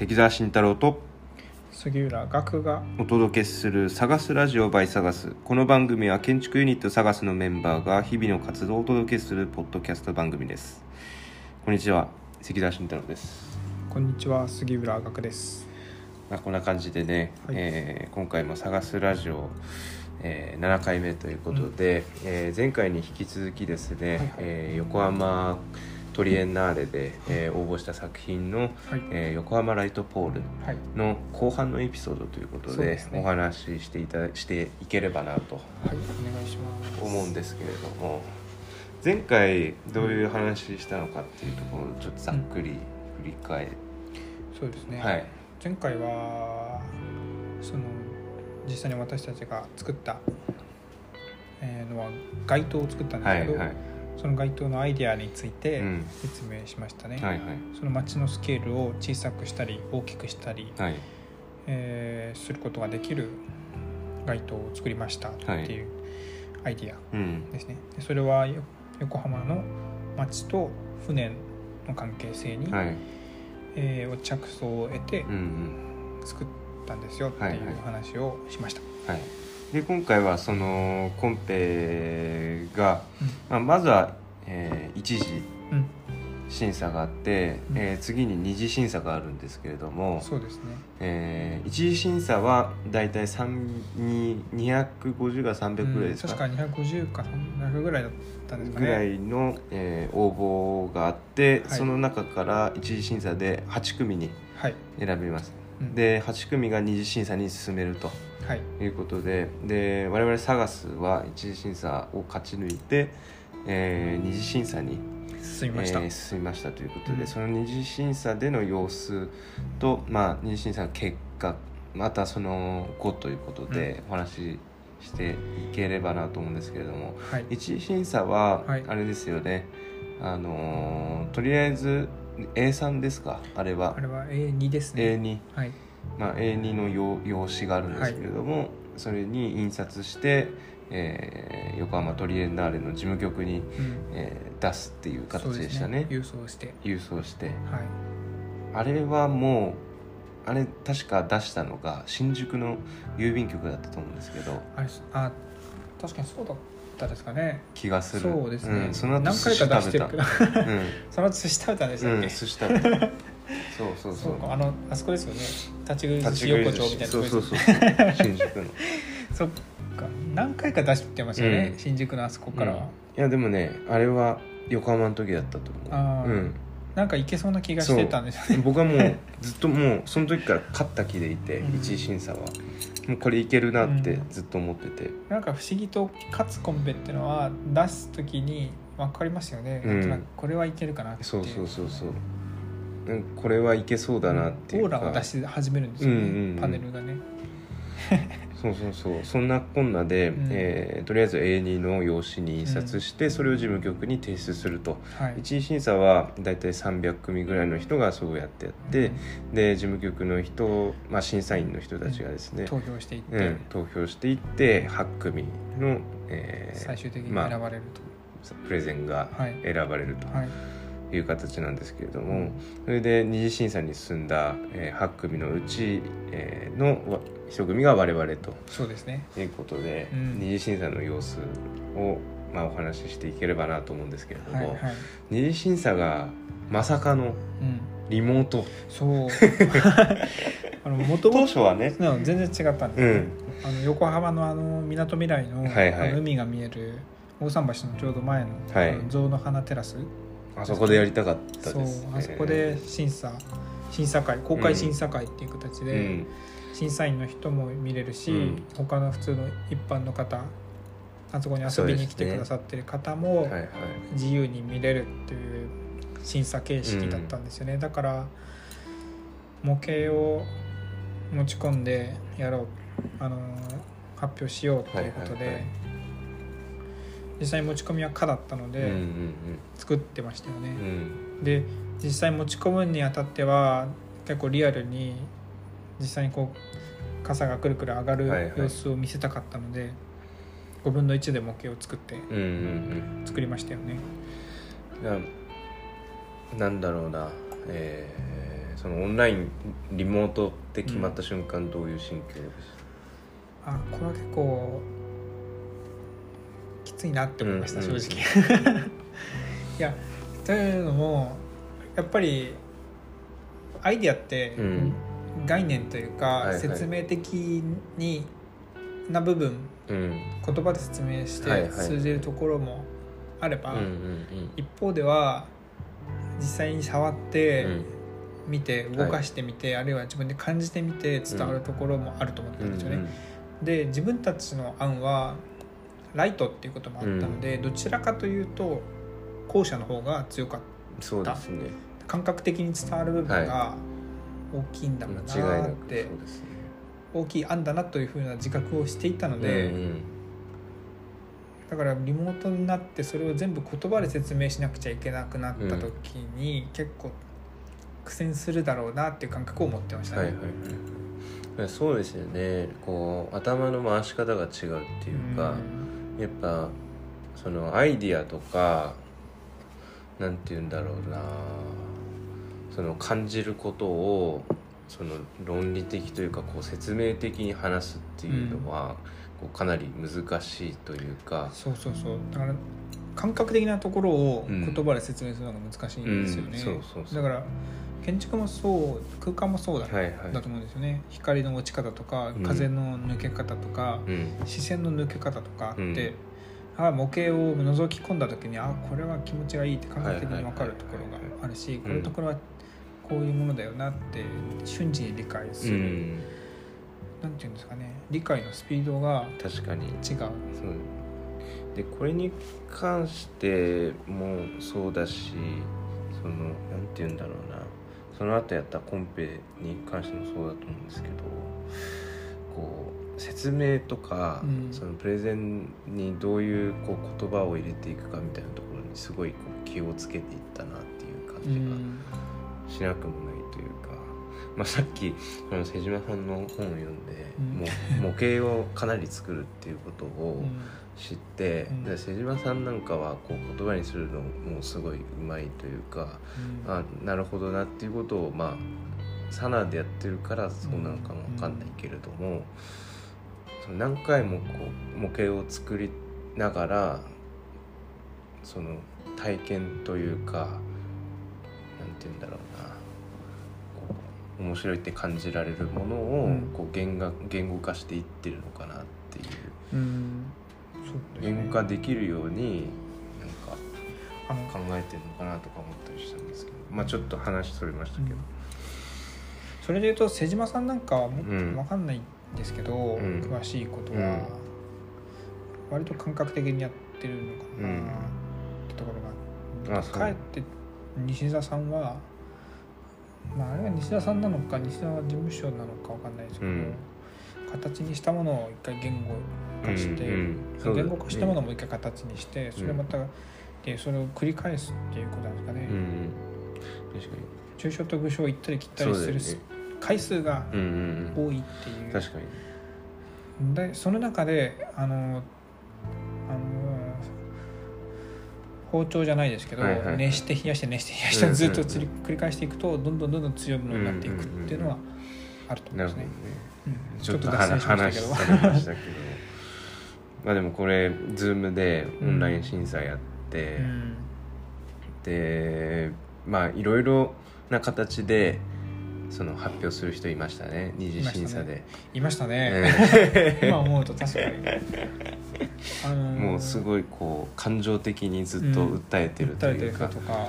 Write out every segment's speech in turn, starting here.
関澤慎太郎と杉浦岳がお届けする「サガスラジオ by サガス」この番組は建築ユニットサガスのメンバーが日々の活動をお届けするポッドキャスト番組です。こんにちは関澤慎太郎です。こんにちは杉浦岳です。まあ、こんな感じでね、はい。えー今回も「サガスラジオ」えー7回目ということで、えー前回に引き続きですね、はいはい。えー横浜トリエンナーレで、えー応募した作品の、はい。えー横浜ライトポールはい。の後半のエピソードということでそうですね。お話ししていただしていければなとはいお願いします。思うんですけれども前回どういう話したのかっていうところをちょっとざっくり振り返って、そうですね、はい。前回はその実際に私たちが作った、えーのは街灯を作ったんですけど、はいはいその街灯のアイデアについてうん。説明しましたね、はいはい。その街のスケールを小さくしたり大きくしたり、はい。えーすることができる街灯を作りましたっていうアイデアうん。ですね、でそれはよ横浜の町と船の関係性に、はい。えー着想を得てうんうん。作ったんですよってはいい。う話をしました、はい、で今回はそのコンペが、まあ、まずは、えー一次うん。うん審査があって、うん。えー次に二次審査があるんですけれども、そうですね。えー一次審査はだいたい250が300ぐらいですか,、うん確か250か300ぐらいだったんですかね。ぐらいの、えー応募があって、はい。その中から一次審査で8組にはい、選びます、うんで8組が二次審査に進めると。はい。ということで。で我々サガスは一次審査を勝ち抜いて、えー二次審査に、進みました、えー進みましたということで、うん。その二次審査での様子と、まあ、二次審査の結果またその後ということでお話ししていければなと思うんですけれども。はい。一次審査ははい。あれですよね、あのーとりあえず A3 ですか？あれは。あれは A2 ですね。A2 はい。まあ、A2 の用用紙があるんですけれども、それに印刷して、えー横浜トリエンナーレの事務局に、うん。えー出すっていう形でしたね。郵送して。郵送して。はい。あれはもうあれ確か出したのが新宿の郵便局だったと思うんですけど。あれあ確かにそうだったですかね。気がする。そうですね、ん、その後何回か出してるうん。その後寿司食べたんでしたっけ、うん、寿司食べた。そうそうそそうあのあそこですよね。立ち食い寿司横丁みたいなそうそうそう新宿の。そっか。何回か出してますよね、うん。新宿のあそこからは、うん。いやでもねあれは横浜の時だったと思う。あー。うんなんかいけそうな気がしてたんですよね。僕はもうずっともうその時から勝った気でいて、うん。一次審査は。もうこれいけるなってうんずっと思ってて、なんか不思議と勝つコンペっていうのは出す時に分かりますよね、うん。これはいけるかなって。いそうそうそうそう。うんこれはいけそうだなっていうか、オーラを出し始めるんですよね、うんうんうん。パネルがねそうそうそう。そんなこんなで、うん。えーとりあえず A2 の用紙に印刷して、それを事務局に提出すると。はい。一次審査はだいたい300組ぐらいの人がそうやってやって、で事務局の人、まあ、審査員の人たちがですね、投票していって、うん、投票していって8組の、えー最終的にまあ選ばれるプレゼンがはい。選ばれると、はいという形なんですけれども、うんそれで二次審査に進んだ、えー8組のうち、えーのわ1組が我々とそうですね。いうことで、うん。二次審査の様子を、まあ、お話ししていければなと思うんですけれども、はいはい、二次審査がまさかのうん、リモート。そう。あの元々当初はね、の全然違ったんですよ、うん、あの横浜のあのみなとみらいの,、はいはい。あの海が見える大桟橋のちょうど前の,、はい。象の花テラスあそこでやりたかったそうです、ね、あそこで審査審査会公開審査会っていう形で、うん。審査員の人も見れるし、うん。他の普通の一般の方あそこに遊びに来てくださってる方も自由に見れるっていう審査形式だったんですよね、だから模型を持ち込んでやろうあの発表しようということで、はいはいはい実際持ち込みは可だったので、うんうん作ってましたよね。うん。う、んで実際持ち込むにあたっては結構リアルに実際にこう傘がくるくる上がる様子を見せたかったので、5分の1で模型を作ってうんうんうん。作りましたよね。ななんだろうな、えーそのオンラインリモートって決まった瞬間どういう心境でしあこれは結構きついなって思いました、うんうん正直いやというのもやっぱりアイディアってうん。概念というか、はいはい。説明的にな部分言葉で説明しはいはい。て通じるところもあれば、うんうん一方では実際に触っうてん。見て動かしてみて、あるいは自分で感じてみて伝わるところもあると思ったんですよね。で自分たちの案はライトっていうこともあったので、どちらかというと後者の方が強かっそうですね。た感覚的に伝わる部分が大きいんだろうなって、ね。大きい案だなというふうな自覚をしていたので、うんうん。だからリモートになってそれを全部言葉で説明しなくちゃいけなくなった時に、結構苦戦するだろうなっていう感覚を持ってましたね。はいはいはい。そうですよね。こう頭の回し方が違うっていうか、やっぱそのアイディアとかなんて言うんだろうな。その感じることをその論理的というかこう説明的に話すっていうのは、こうかなり難しいというか、そうそうそう。だから感覚的なところをうん。言葉で説明するのが難しいんですよね、だから建築もそう空間もそうだ,、はいはい。だと思うんですよね。光の落ち方とかうん。風の抜け方とか、うん。視線の抜け方とかって、うんあ模型を覗き込んだ時にあこれは気持ちがいいって感覚的に分かるところがあるしこのところはこういうものだよなって瞬時に理解する、うん、なんていうんですかね。理解のスピードが確かに。違う。でこれに関してもそうだしそのなんて言うんだろうな。その後やったコンペに関してもそうだと思うんですけどこう説明とか、うん。そのプレゼンにどういうこう言葉を入れていくかみたいなところにすごいこう気をつけていったなっていう感うじがん。しなくもない。うか、まあ、さっきその瀬島さんの本を読んで、うん。もう模型をかなり作るっていうことを知って、うん。で瀬島さんなんかはこう言葉にするのもすごいうまいというか、うん。あなるほどなっていうことをまあサナでやってるからそうなのかもわかんないけれども、その何回もこう模型を作りながらその体験というかなんて言うんだろうな面白いって感じられるものをうん。こう言語言語化していってるのかなっていう。うん。そうね。言語化できるようになんか考えてるのかなとか思ったりしたんですけど。まあちょっと話それましたけど、それでいうと瀬島さんなんかはもっうん。と分かんないんですけど、ん。詳しいことうん。は割と感覚的にやってるのかなうんってところがあそう。かえって西田さんは、まあ、あれは西田さんなのか西田事務所なのか分かんないですけど、うん。形にしたものを一回言語化して、うんうん言語化したものも一回形にしてそれまた、でそれを繰り返すっていうことなんですかね、うん確か抽象と具象を行ったり切ったりする回数がにうんうんうん。多いっていう、確かに。でその中であの包丁じゃないですけど、はいはいはい。熱して冷やして熱して冷やしてうんうんうん。ずっとつり繰り返していくとどんどんどんどん強いものになっていくっていうのはあると思ねうんですね。うん。ちょっと脱しましたけど。まあでもこれ Zoom でオンライン審査やって、うん。でまあいろいろな形でその発表する人いましたね。二次審査で、いましたね、え今思うと確かに、あのえもうすごいこう感情的にずっと訴えてると訴えてるいうか、人とか。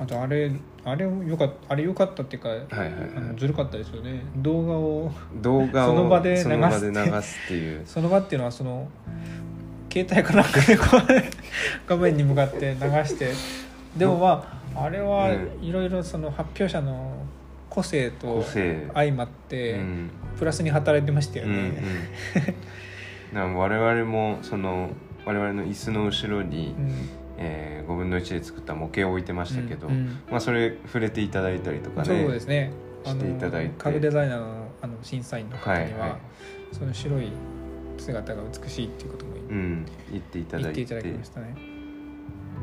あとあれあれよかったあれよかったっていうか、はいはいあのはいずるかったですよね。動画を動画をその場で流すっていう。その場っていうのはその携帯かなんかでこう 画面に向かって流して。でもまああれはうん。いろいろその発表者の個性と相まってうん。プラスに働いてましたようんうん。我々もその我々の椅子の後ろに、うん。えー、5分の1で作った模型を置いてましたけど、うんうん。まあ、それ触れていただいたりとかねそうですね。あしていただいて。家具デザイナーのあの審査員の方には、はいはい。その白い姿が美しいっていうこともうん、言っていただいて。言っていただきましたね。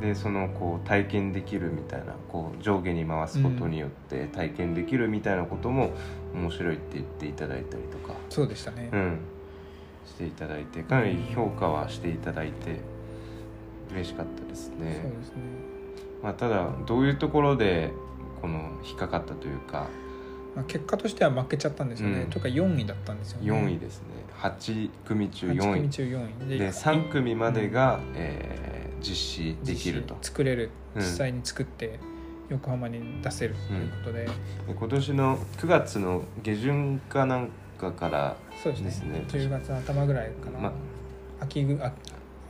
でそのこう体験できるみたいなこう上下に回すことによって体験できるみたいなことも面白いって言っていただいたりとか、そうでしたね、うん、していただいてかなり評価はしていただいて嬉しかったですね。そうですね。まあ、ただどういうところでこの引っかかったというかまあ、結果としては負けちゃったんですよね、うん。とか4位だったんですよね。4位ですね。8組中8 4位組中4位。で3組までが、えー実施できると。作れるうん。実際に作って横浜に出せるということで、で今年の9月の下旬かなんかからそうですねですね。10月頭ぐらいかな、ま秋ぐあ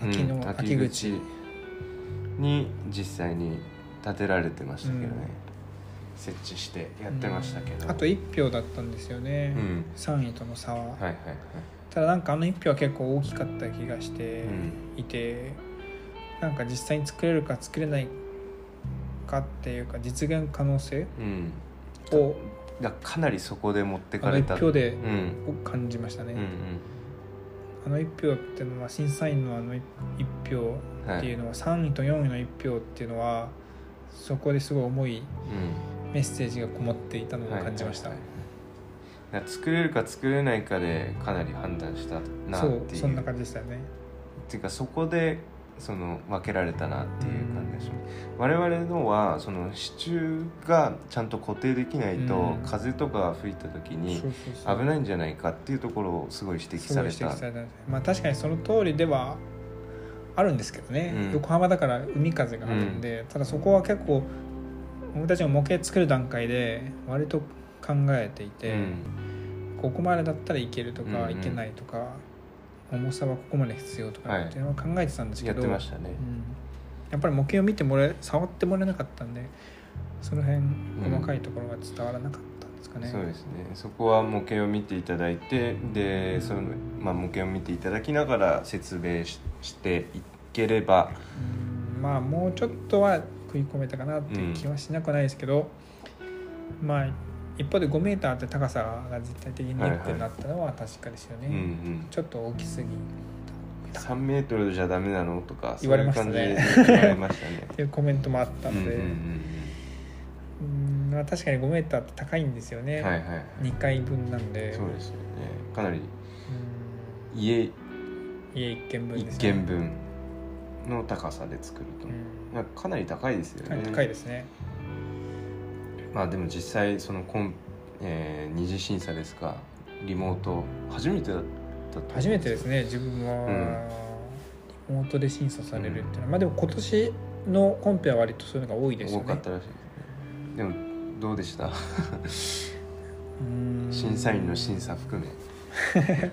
秋の、うん秋口に実際に建てられてましたけどね、うん。設置してやってましたけど、あと1票だったんですよね、うん。3位との差は、はいはいはい。ただなんかあの1票は結構大きかった気がしてうん。いて、なんか実際に作れるか作れないかっていうか実現可能性うん。をだかなりそこで持ってあのかれた。1票でうん。感じましたね、うんあの1票っていうのは審査員のあの1票うんっていうのは3位と4位の1票っていうのはそこですごい重いうん。メッセージがこもっていたのを感じました、はい。はい。はい作れるか作れないかでかなり判断したなそっていう。うそんな感じでしたよね。っていうかそこでその分けられたなっていう感じでしょう、我々のはその支柱がちゃんと固定できないと、うん。風とかが吹いた時に危ないんじゃないかっていうところをすごい指摘された。まあ確かにその通りではあるんですけどね、うん。横浜だから海風があるんで、ただそこは結構僕たちも模型作る段階で割と考えていて、うん。ここまでだったらいけるとか、いけないとか重さはここまで必要とかはいっていうのを考えてたんですけやっど、てましたね。うん。やっぱり模型を見てもらえ触ってもらえなかったんでその辺細かいところが伝わらなかったんですかね。そうですね。そこは模型を見ていただいてでその、まあ、模型を見ていただきながら説明ししていければうん。まあもうちょっとは食い込めたかなっていう気はしなくはないですけど、まあ一方で5メーターって高さが絶対的にはいはいってなったのは確かですよね、うんうん。ちょっと大きすぎ3メートルじゃダメなのとか言われましたね。言われましたね。っていうコメントもあったので、うんうん確かに5メーターって高いんですよね、うんはいはいはい。2階分なんで。そうですよね。かなりうん家。家一軒分です一軒分の高さで作ると、うん。まあかなり高いですよね。高いですねまあでも実際そのコン、えー二次審査ですかリモート初めてだったと初めてですね自分は、リモートで審査されるっていうのは、まあでも今年のコンペは割とそういうのが多いですよね。多かったらしいですね。でもどうでした？うん。審査員の審査含め、はい。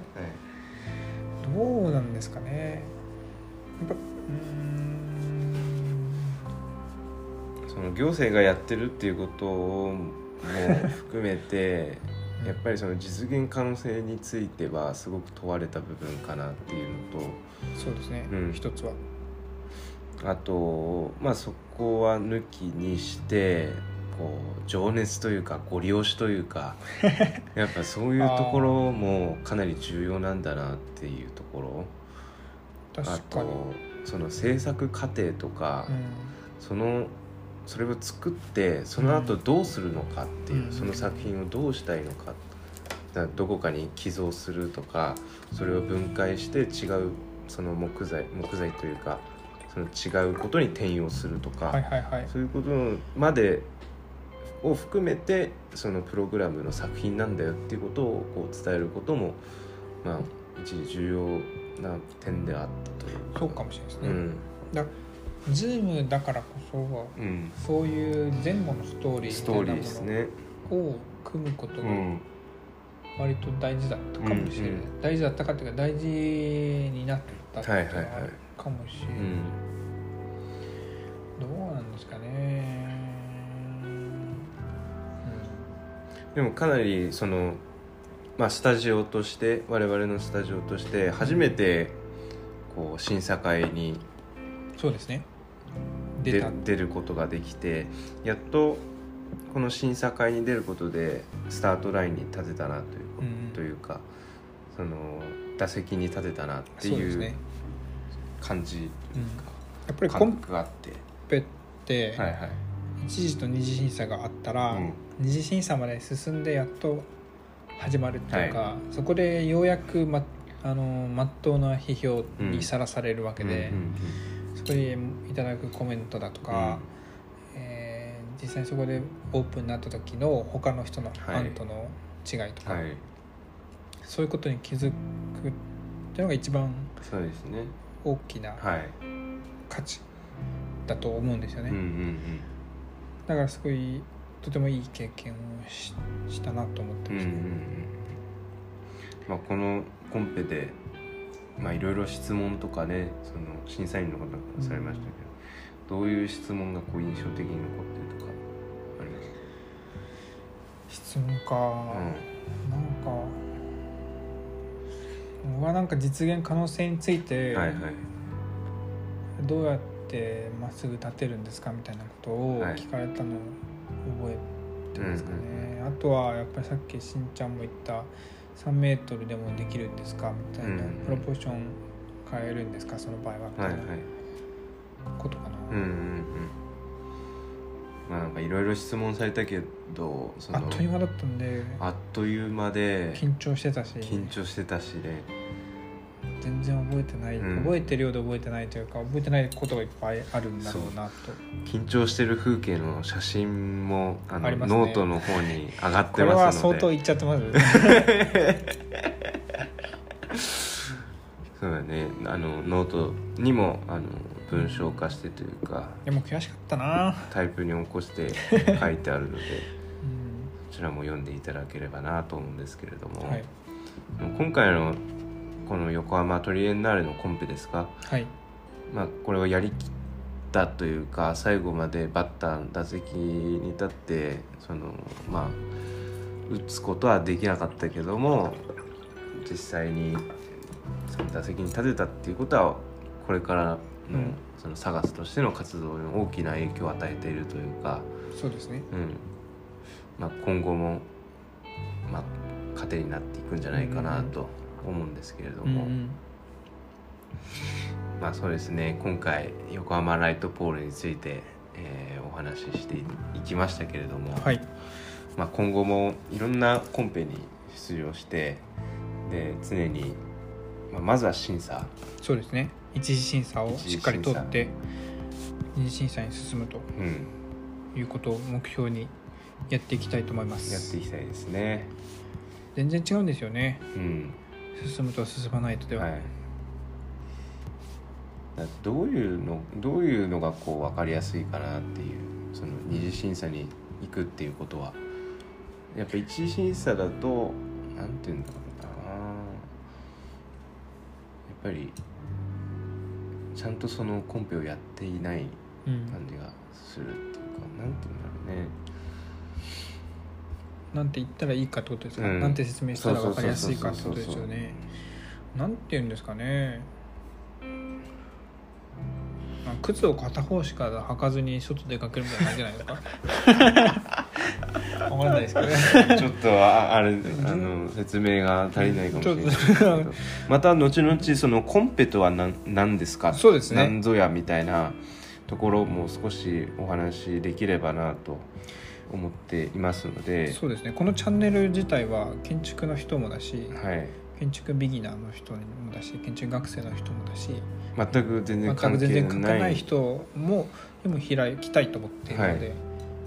どうなんですかね。やっぱうんその行政がやってるっていうことも含めて やっぱりその実現可能性についてはすごく問われた部分かなっていうのとそうですね、うん。一つは。あとまあそこは抜きにしてこう情熱というかご利用しというか やっぱそういうところもかなり重要なんだなっていうところ。あ確かに、とその制作過程とか、うん。そのそれを作ってその後どうするのかっていう、うん。その作品をどうしたいのかだどこかに寄贈するとかそれを分解して違うその木材木材というかその違うことに転用するとか、はいはいはい。そういうことまでを含めてそのプログラムの作品なんだよっていうことをこう伝えることもまあ一時重要な点であったというかそうかもしれないですね、うん。だズームだからこそうん。そういう前後のストーリーストーリーですね。を組むことがうん。割と大事だったかもしれない、うんうん。大事だったかっていうか大事になったっていうのははいはいはい。あるかもしれない、うんどうなんですかね。でもかなりその、まあ、スタジオとして我々のスタジオとして初めてこう審査会にうんそうですね出出ることができてやっとこの審査会に出ることでスタートラインに立てたなという,、うんというかその打席に立てたなっていう感じというか、やっぱりコン感覚があって。ペってはいはい。一次と二次審査があったら、うん。二次審査まで進んでやっと始まるっていうか、そこでようやくまあの真っ当な批評にさらされるわけで、うんうんそこでいただくコメントだとか、えー実際にそこでオープンになった時の他の人のはい案との違いとか、うんはい。そういうことに気づくっていうのが一番そうですね。大きなはい。価値だと思うんですよね、うんうんだからすごいとてもいい経験をししたなと思ってうんうんうんうん。まあこのコンペでまあいろいろ質問とかねその審査員の方がされましたけど、どういう質問がこう印象的に残ってるとかあります質問か、なんか僕はなんか実現可能性について、はいはい。どうやってまっすぐ立てるんですかみたいなことをはい。聞かれたのを覚えてますかね、あとはやっぱりさっきしんちゃんも言った3メートルでもできるんですか？みたいな、うんプロポーション変えるんですか？その場合は。みたはいはい。いなことかな、うんうんうん。まあなんかいろいろ質問されたけどそのあっという間だったんで。あっという間で緊張してたし。緊張してたしね全然覚えてない、うん。覚えてるようで覚えてないというか覚えてないことがいっぱいあるんだろうなと。緊張してる風景の写真もあのありますね。ノートの方に上がっこれはてますの相当でいっちゃってます そうだね。あのノートにもあの文章化してというかでも悔しかったな、タイプに起こして書いてあるのでうん。そちらも読んでいただければなと思うんですけれども、はい。今回のこの横浜トリエンナーレのコンペですか、はい。まあ、これをやりきったというか最後までバッター打席に立ってそのまあ打つことはできなかったけども実際にその打席に立てたっていうことはこれからの,、うん。そのサガスとしての活動に大きな影響を与えているというか、そうですね。うん。まあ、今後も、まあ、糧になっていくんじゃないかなと思うんですけれども。うんうん。まあそうですね。今回横浜ライトポールについて、えーお話ししていきましたけれども、はい。まあ、今後もいろんなコンペに出場してで常に、まあ、まずは審査。そうですね。一次審査をしっかり通って二次審査に進むとうん、いうことを目標にやっていきたいと思いまやってすいきたいですね。全然違うんですよね。うん進むと進まないとでは、はい、どういうのどういうのがこう分かりやすいかなっていうその二次審査に行くっていうことは。やっぱ一次審査だとなんて言うんだろうな。やっぱりちゃんとそのコンペをやっていない感じがするっていうか、なんて言うんだろうね。なんて言ったらいいかってことですか、うん。なんて説明したら分かりやすいかってことですよね。なんて言うんですかね？まあ靴を片方しか履かずに外出かけるみたいな感じじゃないのか？分かんないですけどね。ちょっとああれあの説明が足りないかもしれないまた後々そのコンペとは何何ですか？そうですね。何ぞやみたいなところも少しお話しできればなと思っていますので。そうですね。このチャンネル自体は建築の人もだしはい、建築ビギナーの人もだし建築学生の人もだし全く全然関係全然関係なないい人もでも開きたいと思っているので、はい。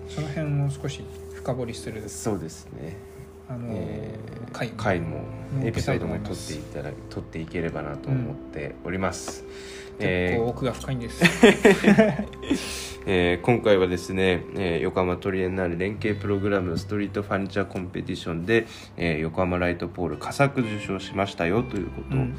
その辺を少し深掘りする。そうですね、あの、えー回回もエピソードも撮設けたいと思います。っていただ撮っていければなと思っております、結えー。構奥が深いんです、えー今回はですね、えー横浜トリエンナーレ連携プログラムストリートファニチャーコンペティションで、えー横浜ライトポール佳作受賞しましたよということを、うん。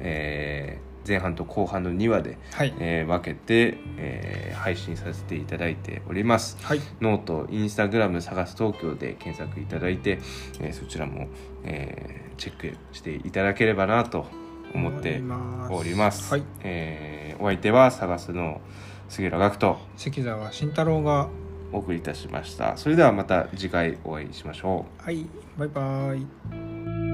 えー前半と後半の2話で、はい。えー分けて、えー配信させていただいております。はい。ノートインスタグラム探す東京で検索いただいて、えーそちらも、えーチェックしていただければなと思っております、はい。えーお相手は探すの杉浦学と。関澤慎太郎がお送りいたしました。それではまた次回お会いしましょう。はい。バイバイ